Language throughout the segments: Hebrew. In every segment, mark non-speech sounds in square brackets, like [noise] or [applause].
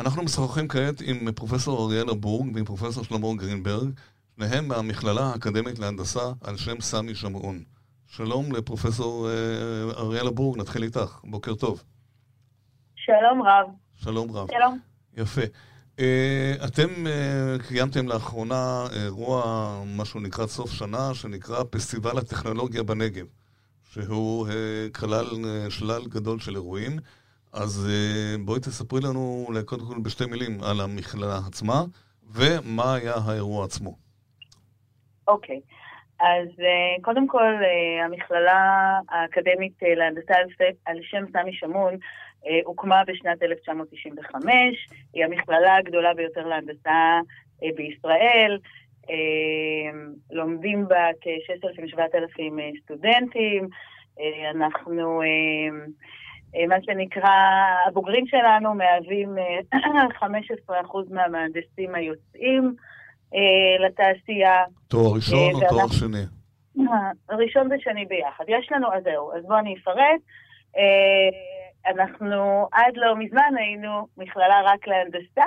אנחנו משוחחים כעת עם פרופסור אריאלה בורג ועם פרופסור שלמה גרינברג, שניהם מהמכללה האקדמית להנדסה על שם סמי שמעון. שלום לפרופסור אה, אריאלה בורג, נתחיל איתך. בוקר טוב. שלום רב. שלום רב. שלום. יפה. אה, אתם אה, קיימתם לאחרונה אירוע, משהו לקראת סוף שנה, שנקרא פסטיבל הטכנולוגיה בנגב, שהוא כלל שלל גדול של אירועים. אז בואי תספרי לנו, קודם כל בשתי מילים, על המכללה עצמה, ומה היה האירוע עצמו. אוקיי. Okay. אז קודם כל, המכללה האקדמית להנדסה על שם סמי שמון אה, הוקמה בשנת 1995, היא המכללה הגדולה ביותר להנדסה אה, בישראל. אה, לומדים בה כ-6,000-7,000 סטודנטים. אנחנו, מה שנקרא, הבוגרים שלנו מהווים [clears throat] 15% מהמהנדסים היוצאים לתעשייה. תואר ראשון או תואר שני? ראשון ושני ביחד. יש לנו, אז זהו, אז בואו אני אפרט. אנחנו עד לא מזמן היינו מכללה רק להנדסה,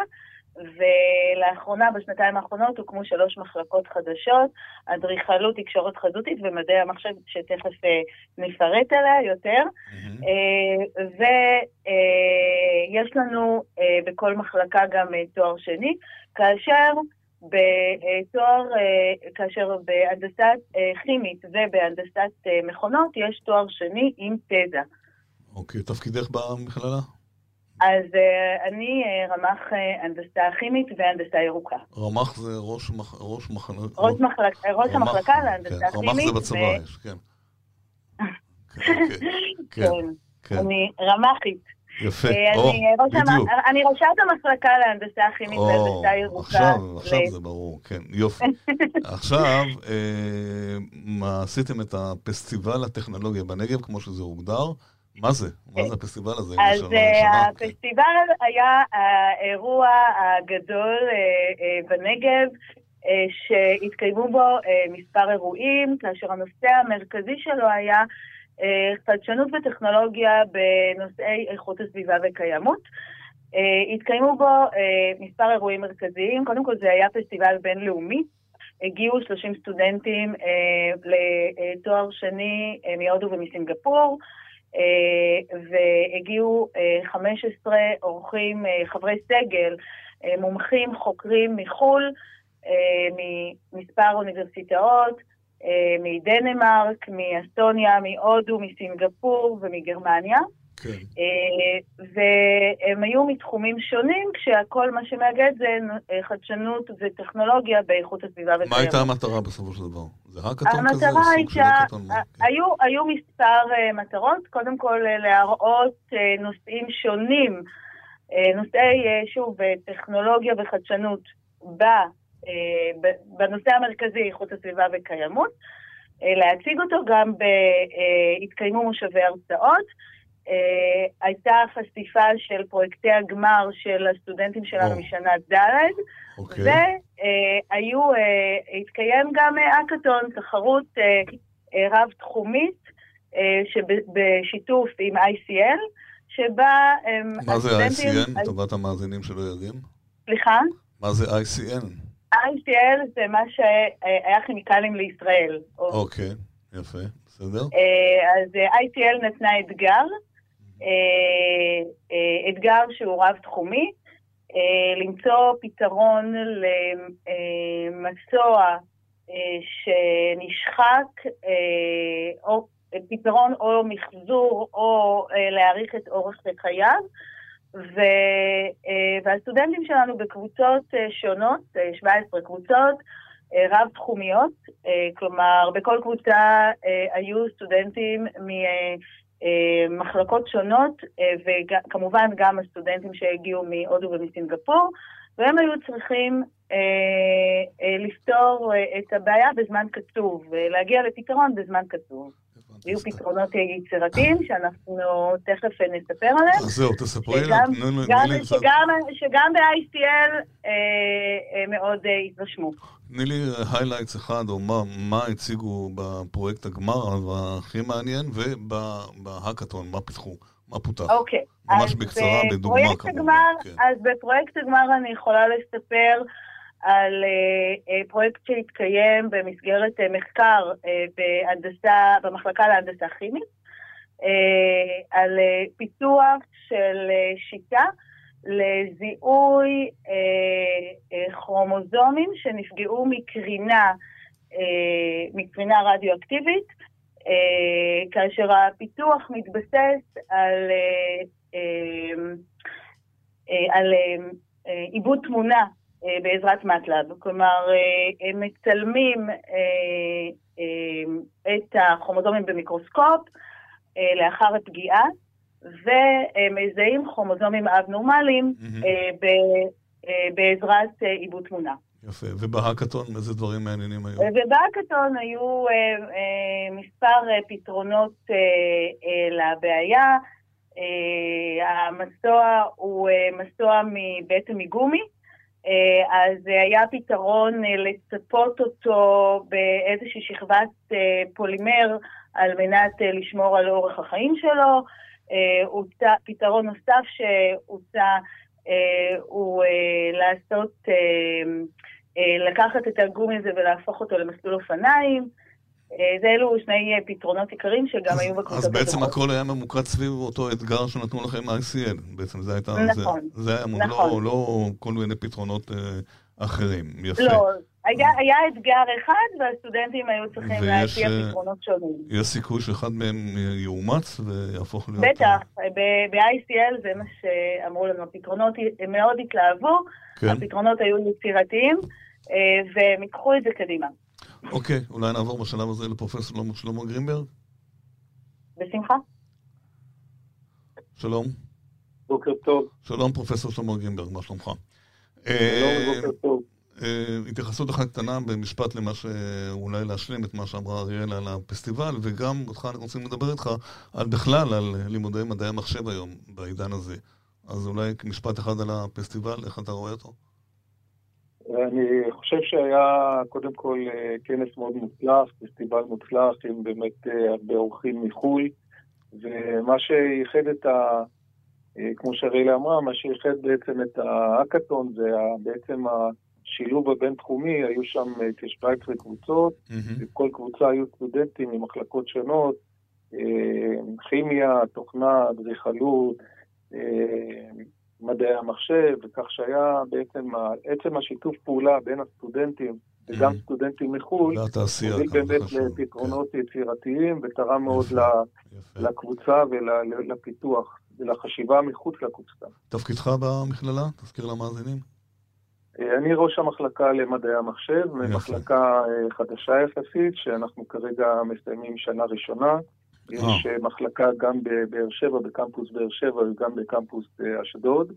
ולאחרונה, בשנתיים האחרונות, הוקמו שלוש מחלקות חדשות, אדריכלות, תקשורת חזותית ומדעי המחשב, שתכף אה, נפרט עליה יותר. Mm-hmm. ויש אה, לנו בכל מחלקה גם תואר שני, כאשר בתואר, כאשר בהנדסת כימית ובהנדסת מכונות יש תואר שני עם תזה. אוקיי, תפקידך במכללה? אז uh, אני uh, רמ"ח uh, הנדסה כימית והנדסה ירוקה. רמ"ח זה ראש, מח... ראש, מחל... ראש, מחלק... ראש רמח... המחלקה להנדסה כן, כימית. רמ"ח זה בצבא, ו... יש, כן. [laughs] כן, כן, כן, כן. אני רמ"חית. יפה, או, בדיוק. אני ראשת המחלקה להנדסה כימית והנדסה ירוקה. עכשיו, עכשיו זה ברור, כן, יופי. [laughs] עכשיו, עשיתם את הפסטיבל הטכנולוגיה בנגב, כמו שזה הוגדר. מה זה? מה זה הפסטיבל הזה? אז אה, הפסטיבל היה האירוע הגדול אה, אה, בנגב, שהתקיימו בו מספר אירועים, כאשר הנושא המרכזי שלו היה חדשנות וטכנולוגיה בנושאי איכות הסביבה וקיימות. התקיימו בו מספר אירועים מרכזיים, קודם כל זה היה פסטיבל בינלאומי, הגיעו 30 סטודנטים לתואר שני מהודו ומסינגפור, אה, והגיעו 15 אה, אורחים, אה, חברי סגל, מומחים, חוקרים מחו"ל, ממספר אוניברסיטאות, מדנמרק, מאסטוניה, מהודו, מסינגפור ומגרמניה. כן. והם היו מתחומים שונים, כשהכל מה שמאגד זה חדשנות וטכנולוגיה באיכות הסביבה וקיימות. מה הייתה המטרה בסופו של דבר? זה האקתון כזה? המטרה הייתה, כן. היו, היו מספר uh, מטרות, קודם כל להראות נושאים שונים, נושאי, שוב, טכנולוגיה וחדשנות בנושא המרכזי, איכות הסביבה וקיימות, להציג אותו גם ב... uh, התקיימו מושבי הרצאות. Uh, הייתה חשיפה של פרויקטי הגמר של הסטודנטים שלנו oh. משנה ד', okay. והיו, uh, התקיים גם אקתון, תחרות uh, רב-תחומית, uh, שבשיתוף עם ICL, שבה הם... מה זה ICN, לטובת המאזינים שלא יודעים? סליחה? מה זה ICN? ICL זה מה שהיה כימיקלים לישראל. אוקיי, יפה, בסדר. אז ICL נתנה אתגר. אה, אה, אתגר שהוא רב-תחומי, אה, למצוא פתרון למסוע שנשחק, או פתרון או מחזור או להאריך את אורך חייו. ו, והסטודנטים שלנו בקבוצות שונות, 17 קבוצות רב-תחומיות, כלומר בכל קבוצה היו סטודנטים מחלקות שונות, אה, וכמובן גם הסטודנטים שהגיעו מהודו ומסינגפור, והם היו צריכים אה, לפתור את הבעיה בזמן קצוב, ולהגיע לפתרון בזמן קצוב. היו פתרונות יצירתיים שאנחנו תכף נספר עליהם. זהו, תספרי לי. שגם ב-ICL מאוד התרשמו. תני לי highlights אחד, או מה, מה הציגו בפרויקט הגמר הכי מעניין, ובהאקתון, מה פיתחו. מה פותח? אוקיי. ממש בקצרה, בדוגמה כמובן. כן. אז בפרויקט הגמר אני יכולה לספר על uh, פרויקט שהתקיים במסגרת uh, מחקר בהנדסה, במחלקה להנדסה כימית, על פיתוח של שיטה לזיהוי כרומוזומים שנפגעו מקרינה, מקרינה רדיואקטיבית, כאשר הפיתוח מתבסס על, על עיבוד תמונה אה, בעזרת מטלב. כלומר, אה, הם מצלמים אה, את הכרומוזומים במיקרוסקופ לאחר הפגיעה, ומזהים כרומוזומים אבנורמליים בעזרת עיבוד תמונה. יפה. ובהאקתון, איזה דברים מעניינים היו? ובהאקתון היו מספר פתרונות לבעיה. המסוע הוא מסוע בעצם מגומי, אה, אז היה פתרון אה, לצפות אותו באיזושהי שכבת אה, פולימר על מנת לשמור על אורך החיים שלו. פתרון נוסף שהוצע הוא לעשות, לקחת את הגומי הזה ולהפוך אותו למסלול אופניים. אה, זה אלו שני אה, פתרונות עיקריים שגם היו בקבוצות אז בעצם הכל היה ממוקד סביב אותו אתגר שנתנו לכם ICL. בעצם זה הייתה... נכון, זה, זה היה לא- נכון. לא, לא כל מיני פתרונות אה, אחרים. יפה. לא, היה, היה אתגר אחד והסטודנטים היו צריכים להציע אה, פתרונות שונים. יש סיכוי שאחד מהם יאומץ ויהפוך להיות... בטח, ב-ICL זה מה שאמרו לנו, הפתרונות הם מאוד התלהבו, כן. הפתרונות היו יצירתיים, והם ייקחו את זה קדימה. אוקיי, אולי נעבור בשלב הזה לפרופסור שלמה גרינברג? בשמחה. שלום. בוקר טוב. שלום, פרופסור שלמה גרינברג, מה שלומך? שלום, אה, בוקר טוב. אה, התייחסות אחת קטנה במשפט למה שאולי להשלים את מה שאמרה אריאלה על הפסטיבל, וגם אותך אנחנו רוצים לדבר איתך על בכלל, על לימודי מדעי המחשב היום, בעידן הזה. אז אולי משפט אחד על הפסטיבל, איך אתה רואה אותו? אני חושב שהיה קודם כל אה, כנס מאוד מוצלח, פסטיבל מוצלח עם באמת אה, הרבה אורחים מחו"ל, ומה שייחד את ה... אה, כמו שרילה אמרה, מה שייחד בעצם את האקתון זה בעצם השילוב הבינתחומי, היו שם כ-17 קבוצות, בכל קבוצה היו סטודנטים ממחלקות שונות, כימיה, תוכנה, אדריכלות, מדעי המחשב, וכך שהיה בעצם עצם השיתוף פעולה בין הסטודנטים וגם mm-hmm. סטודנטים מחו"ל, הוביל באמת לפתרונות כן. יצירתיים ותרם מאוד לקבוצה ולפיתוח ולחשיבה מחוץ לקבוצה. תפקידך במכללה? תזכיר למאזינים. אה, אני ראש המחלקה למדעי המחשב, מחלקה אה, חדשה יחסית, שאנחנו כרגע מסיימים שנה ראשונה. יש אה. מחלקה גם בבאר שבע, בקמפוס באר שבע וגם בקמפוס אה, אשדוד.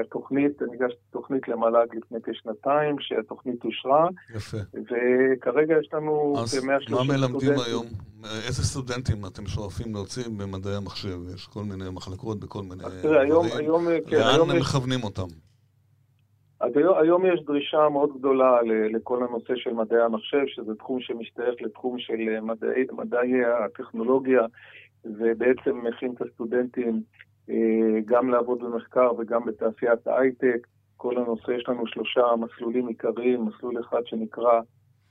התוכנית, אני הגשתי תוכנית למל"ג לפני כשנתיים, שהתוכנית אושרה. יפה. וכרגע יש לנו כ-130 סטודנטים. אז מה מלמדים היום? איזה סטודנטים אתם שואפים להוציא במדעי המחשב? יש כל מיני מחלקות בכל מיני דברים. כן, לאן הם מכוונים אותם? היום, היום יש דרישה מאוד גדולה לכל הנושא של מדעי המחשב, שזה תחום שמשתייך לתחום של מדעי, מדעי הטכנולוגיה, ובעצם מכין את הסטודנטים אה, גם לעבוד במחקר וגם בתעשיית ההייטק. כל הנושא, יש לנו שלושה מסלולים עיקריים, מסלול אחד שנקרא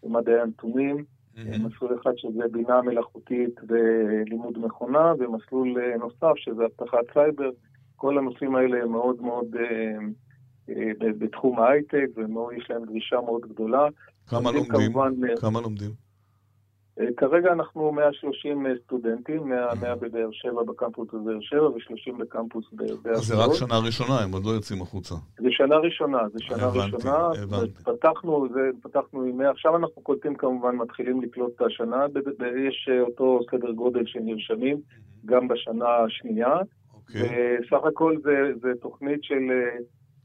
מדעי הנתונים, mm-hmm. מסלול אחד שזה בינה מלאכותית ולימוד מכונה, ומסלול אה, נוסף שזה אבטחת סייבר. כל הנושאים האלה הם מאוד מאוד... אה, בתחום ההייטק, ויש להם דרישה מאוד גדולה. כמה לומדים? כמובן, אה, כמה לומדים? אה, כרגע אנחנו 130 סטודנטים, 100, 100 בבאר שבע, בקמפוס בבאר שבע, ו-30 בקמפוס באשדוד. אז זה רק שנה ראשונה, הם עוד לא יוצאים החוצה. זה שנה ראשונה, זה שנה הבנתי, ראשונה. הבנתי. פתחנו, זה, פתחנו עם 100, עכשיו אנחנו קולטים כמובן, מתחילים לקלוט את השנה, יש אותו סדר גודל של נרשמים, גם בשנה השנייה. אוקיי. וסך הכל זה, זה תוכנית של...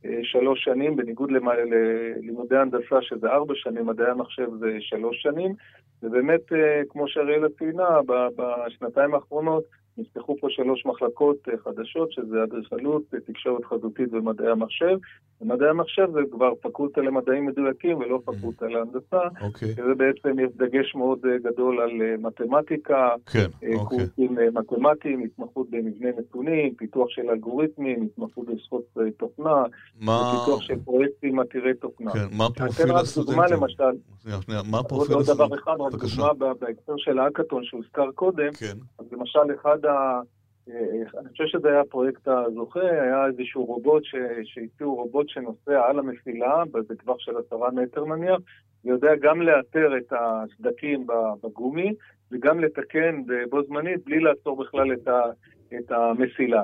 אה, שלוש שנים, בניגוד ללימודי הנדסה שזה ארבע שנים, מדעי המחשב זה שלוש שנים, ובאמת, אה, כמו שאריאלה ציינה, בשנתיים האחרונות נפתחו פה שלוש מחלקות אה, חדשות, שזה אדריכלות, תקשורת חזותית ומדעי המחשב. ומדעי המחשב זה כבר פקולטה למדעים מדויקים ולא mm-hmm. פקולטה להנדסה. אוקיי. שזה בעצם יש דגש מאוד גדול על מתמטיקה, כן, אוקיי. קורסים מתמטיים, התמחות במבנה נתונים, פיתוח של אלגוריתמים, התמחות בשפות תוכנה, מה... פיתוח של פרויקטים עתירי תוכנה. כן, מה פרופיל הסטודנטים? דוגמה למשל, מה פרופיל הסטודנטים? עוד דבר אחד, רק דוגמה בהקשר של האקתון שהוזכר קודם, כן. אז למשל אחד ה... אני חושב שזה היה הפרויקט הזוכה, היה איזשהו רובוט שהציעו רובוט שנוסע על המסילה, בטווח של עשרה מטר נניח, ויודע גם לאתר את הסדקים בגומי, וגם לתקן בו זמנית בלי לעצור בכלל את, ה, את המסילה.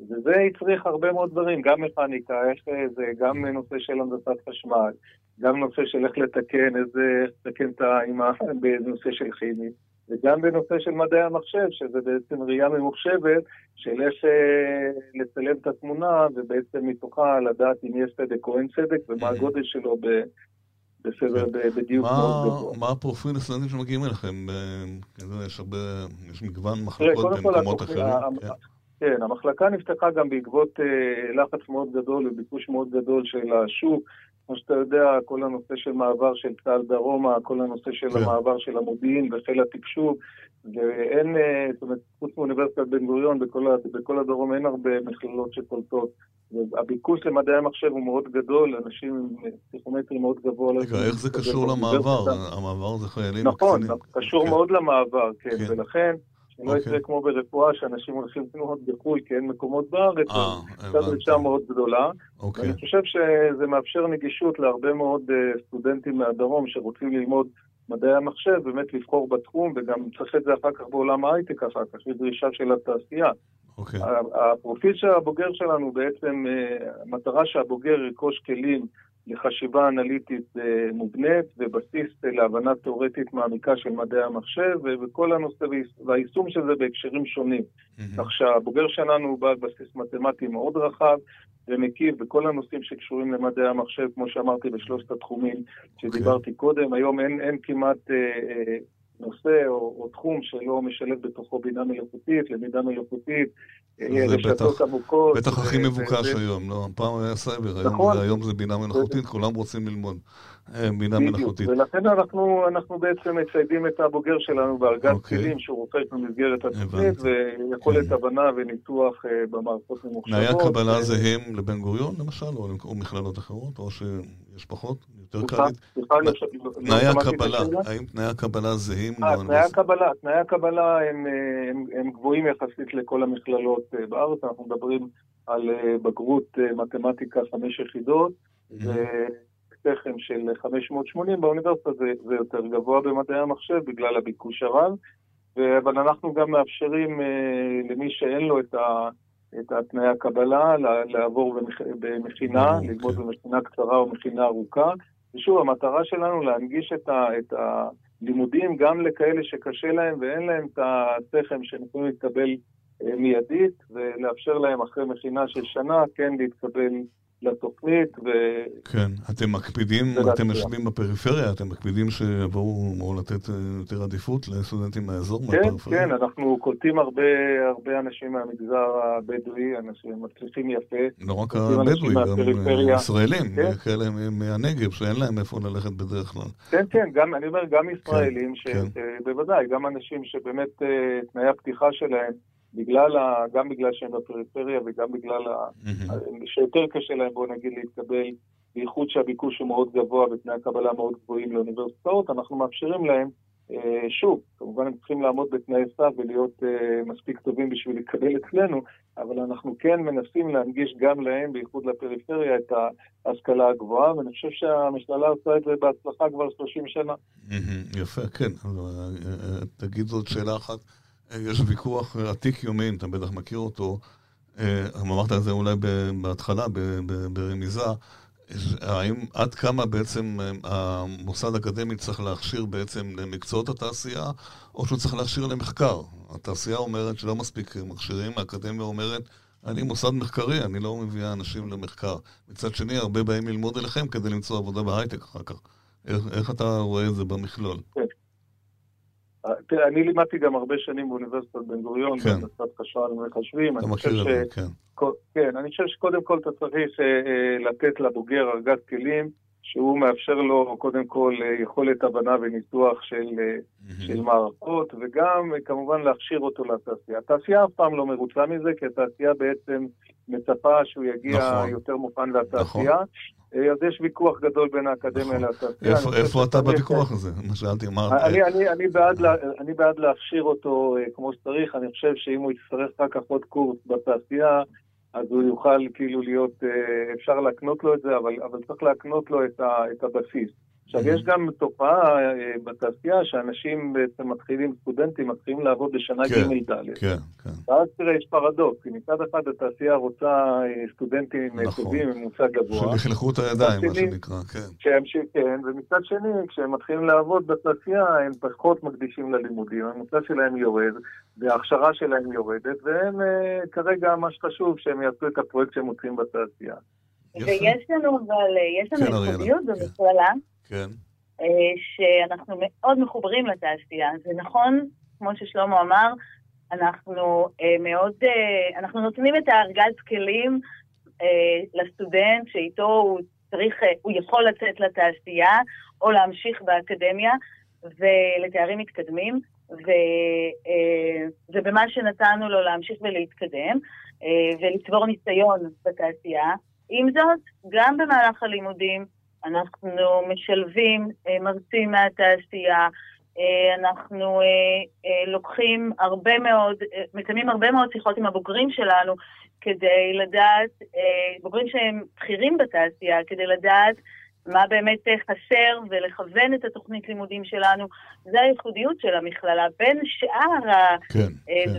וזה הצריך הרבה מאוד דברים, גם מכניקה, יש לזה, גם נושא של הנדסת חשמל, גם נושא של איך לתקן, איזה, לתקן את האימה [laughs] בנושא של כימי, וגם בנושא של מדעי המחשב, שזה בעצם ראייה ממוחשבת של איך אה, לצלם את התמונה, ובעצם מתוכה לדעת אם יש צדק או אין צדק, ומה הגודל שלו ב... בסדר. בדיוק מאוד גבוה. מה הפרופיל הסטודנטים שמגיעים אליכם? יש הרבה, יש מגוון מחלקות במקומות אחרים. כן. כן, המחלקה נפתחה גם בעקבות אה, לחץ מאוד גדול וביקוש מאוד גדול של השוק. כמו שאתה יודע, כל הנושא של מעבר של צה"ל דרומה, כל הנושא של כן. המעבר של המודיעין וחיל התקשוב, ואין, אה, זאת אומרת, חוץ מאוניברסיטת בן גוריון, בכל, בכל הדרום אין הרבה מכללות שקולטות. והביקוש למדעי המחשב הוא מאוד גדול, אנשים עם פסיכומטרי מאוד גבוה. רגע, איך זה קשור למעבר? המעבר זה חיילים נכון, קשור כן. מאוד למעבר, כן, כן. ולכן... שלא okay. אוקיי. יקרה כמו ברפואה, שאנשים הולכים ללמוד בחו"ל כי אין מקומות בארץ, אה, זו דרישה מאוד גדולה. Okay. אוקיי. ואני חושב שזה מאפשר נגישות להרבה מאוד uh, סטודנטים מהדרום שרוצים ללמוד מדעי המחשב, באמת לבחור בתחום, וגם צריך את זה אחר כך בעולם ההייטק אחר כך, יש דרישה של התעשייה. Okay. אוקיי. הפרופיל של הבוגר שלנו בעצם, uh, המטרה שהבוגר ירכוש כלים לחשיבה אנליטית אה, מובנית ובסיס להבנה תאורטית מעמיקה של מדעי המחשב וכל הנושא והיישום של זה בהקשרים שונים. כך שהבוגר שלנו הוא בעל בסיס מתמטי מאוד רחב ומקיף בכל הנושאים שקשורים למדעי המחשב, כמו שאמרתי, בשלושת התחומים שדיברתי okay. קודם. היום אין, אין כמעט אה, אה, נושא או, או תחום שלא משלב בתוכו בינה מלאכותית, למידה מלאכותית, רשתות עמוקות. בטח הכי מבוקש היום, לא? פעם היה סייבר, נכון. היום זה בינה מלאכותית, כולם רוצים ללמוד אה, בינה מלאכותית. ולכן אנחנו בעצם מציידים את הבוגר שלנו בארגז אוקיי. כלים שהוא רוכש במסגרת התוכנית, ויכולת כן. הבנה וניתוח אה, במערכות ממוחשבות. תנאי הקבלה זהים לבן גוריון למשל, או מכללות אחרות, או שיש פחות? יותר קל? תנאי הקבלה, האם תנאי הקבלה זהים? אה, תנאי הקבלה הם גבוהים יחסית לכל המכללות בארץ, אנחנו מדברים על בגרות מתמטיקה חמש יחידות, תכן של 580 באוניברסיטה זה, זה יותר גבוה במדעי המחשב בגלל הביקוש הרב, אבל אנחנו גם מאפשרים אה, למי שאין לו את, ה, את התנאי הקבלה לעבור במכ, במכינה, okay. ללמוד במכינה קצרה או מכינה ארוכה. ושוב, המטרה שלנו להנגיש את, ה, את הלימודים גם לכאלה שקשה להם ואין להם את התכם שהם יכולים להתקבל אה, מיידית, ולאפשר להם אחרי מכינה של שנה כן להתקבל לתוכנית. ו... כן, אתם מקפידים, אתם יושבים בפריפריה, אתם מקפידים שיבואו או לתת אה, יותר עדיפות לסטודנטים מהאזור, כן, מהפריפריה? כן, אנחנו קולטים הרבה, הרבה אנשים מהמגזר הבדואי, אנשים מצליחים יפה. לא רק הבדואי, גם אה, ישראלים, כן? כאלה מהנגב, שאין להם איפה ללכת בדרך כלל. כן, כן, גם, אני אומר, גם ישראלים, כן, שבוודאי, כן. גם אנשים שבאמת אה, תנאי הפתיחה שלהם בגלל ה, גם בגלל שהם בפריפריה וגם בגלל ה. שיותר קשה להם, בואו נגיד, להתקבל, בייחוד שהביקוש הוא מאוד גבוה ותנאי הקבלה מאוד גבוהים לאוניברסיטאות, אנחנו מאפשרים להם, אה, שוב, כמובן הם צריכים לעמוד בתנאי סף ולהיות אה, מספיק טובים בשביל להתקבל אצלנו, אבל אנחנו כן מנסים להנגיש גם להם, בייחוד לפריפריה, את ההשכלה הגבוהה, ואני חושב שהמכללה עושה את זה בהצלחה כבר 30 שנה. יפה, כן. תגיד זאת שאלה אחת. יש ויכוח עתיק יומין, אתה בטח מכיר אותו, אה, אמרת את זה אולי בהתחלה, ברמיזה, האם עד כמה בעצם אה, המוסד האקדמי צריך להכשיר בעצם למקצועות התעשייה, או שהוא צריך להכשיר למחקר? התעשייה אומרת שלא מספיק מכשירים, האקדמיה אומרת, אני מוסד מחקרי, אני לא מביאה אנשים למחקר. מצד שני, הרבה באים ללמוד אליכם כדי למצוא עבודה בהייטק אחר כך. איך, איך אתה רואה את זה במכלול? כן. תראה, אני לימדתי גם הרבה שנים באוניברסיטת בן גוריון, כן. בהנדסת חשמל ומחשבים. אתה אני מכיר חושב את ש... זה, כן. כן, אני חושב שקודם כל אתה צריך אה, אה, לתת לבוגר ארגז כלים, שהוא מאפשר לו קודם כל אה, יכולת הבנה וניתוח של, אה, של מערכות, וגם אה, כמובן להכשיר אותו לתעשייה. התעשייה אף פעם לא מרוצה מזה, כי התעשייה בעצם מצפה שהוא יגיע נכון. יותר מוכן לתעשייה. אה, אז יש ויכוח גדול בין האקדמיה נכון. לתעשייה. איפה- איפה אתה בוויכוח הזה? [laughs] מה שאלתי, אמרת... אני, אני, אני, בעד לה, אני בעד להכשיר אותו כמו שצריך, אני חושב שאם הוא יצטרך אחר כך עוד קורס בתעשייה, אז הוא יוכל כאילו להיות, אה, אפשר להקנות לו את זה, אבל, אבל צריך להקנות לו את, ה, את הבסיס. עכשיו. יש גם תופעה אה, בתעשייה שאנשים בעצם מתחילים, סטודנטים מתחילים לעבוד בשנה כן, ג' ד'. כן, כן. ואז תראה, יש פרדוקס, כי מצד אחד התעשייה רוצה אה, סטודנטים אה, נכון. טובים עם מושג גבוה. [laughs] שלכלכו את הידיים, מה שנקרא, כן. שימשיך, כן, ומצד שני, כשהם מתחילים לעבוד בתעשייה, הם פחות מקדישים ללימודים, הממוצע שלהם יורד, וההכשרה שלהם יורדת, והם כרגע, מה שחשוב, שהם יעשו את הפרויקט שהם מוצאים בתעשייה. יפה. ויש לנו אבל, יש כן, לנו אריאלה, ייחודיות כן. במכללה, כן, אה, שאנחנו מאוד מחוברים לתעשייה. זה נכון, כמו ששלמה אמר, אנחנו אה, מאוד, אה, אנחנו נותנים את הארגז כלים לסטודנט שאיתו הוא צריך, הוא יכול לצאת לתעשייה או להמשיך באקדמיה ולתארים מתקדמים, ו, ובמה שנתנו לו להמשיך ולהתקדם ולצבור ניסיון בתעשייה. עם זאת, גם במהלך הלימודים אנחנו משלבים אה, מרצים מהתעשייה, אה, אנחנו אה, לוקחים הרבה מאוד, מקיימים הרבה מאוד שיחות עם הבוגרים שלנו כדי לדעת, בוגרים שהם בכירים בתעשייה, כדי לדעת מה באמת חסר ולכוון את התוכנית לימודים שלנו. זה הייחודיות של המכללה. בין שאר כן, כן.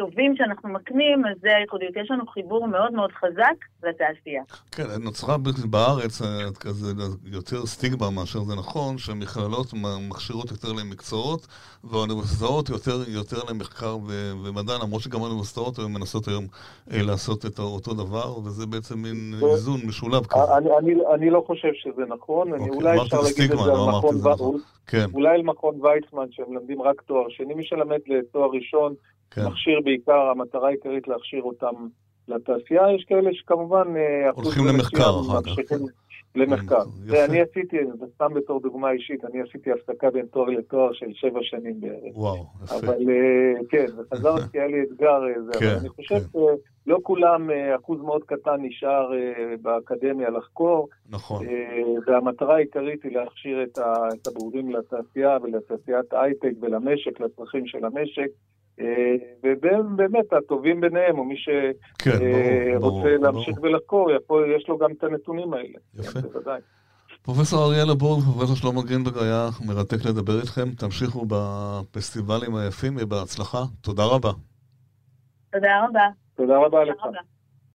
הטובים שאנחנו מקנים, אז זה הייחודיות. יש לנו חיבור מאוד מאוד חזק לתעשייה. כן, נוצרה בארץ אה, כזה יותר סטיגמה מאשר זה נכון, שהמכללות מ- מכשירות יותר למקצועות, והאוניברסיטאות יותר, יותר למחקר ו- ומדע, למרות שגם האוניברסיטאות היום מנסות היום אה, לעשות את אותו דבר, וזה בעצם מין ו- איזון משולב כזה. אני, אני, אני לא חושב שזה נכון, אני, אוקיי, אולי אפשר להגיד את הסטיגמה, זה על לא מכון נכון. ויצמן, כן, אולי על מכון ויצמן, שהם מלמדים רק תואר שני, מי שלמד לתואר ראשון, כן. מכשיר בעיקר, המטרה העיקרית להכשיר אותם לתעשייה, יש כאלה שכמובן... אה, הולכים למחקר אחר כך. למחקר. ואני עשיתי, זה סתם בתור דוגמה אישית, אני עשיתי הפסקה בין תואר לתואר של שבע שנים בערך. וואו, יפה. אבל אה, כן, וחזרתי, היה לי אתגר אה, זה, כן, אבל אני חושב כן. שלא כולם, אחוז מאוד קטן נשאר באקדמיה לחקור, נכון. והמטרה העיקרית היא להכשיר את ה- את הבוגרים לתעשייה ולתעשיית ההייטק ולמשק, לצרכים של המשק. אה, ובאמת, הטובים ביניהם, או מי כן, ברור, ברור. שרוצה להמשיך ברור. ולחקור, יכול- יש לו גם את הנתונים האלה. יפה. כן, בוודאי. פרופסור אריאלה בור ופרופסור שלמה גרינברג היה מרתק לדבר איתכם. תמשיכו בפסטיבלים היפים ובהצלחה. תודה רבה. תודה רבה. תודה רבה לך.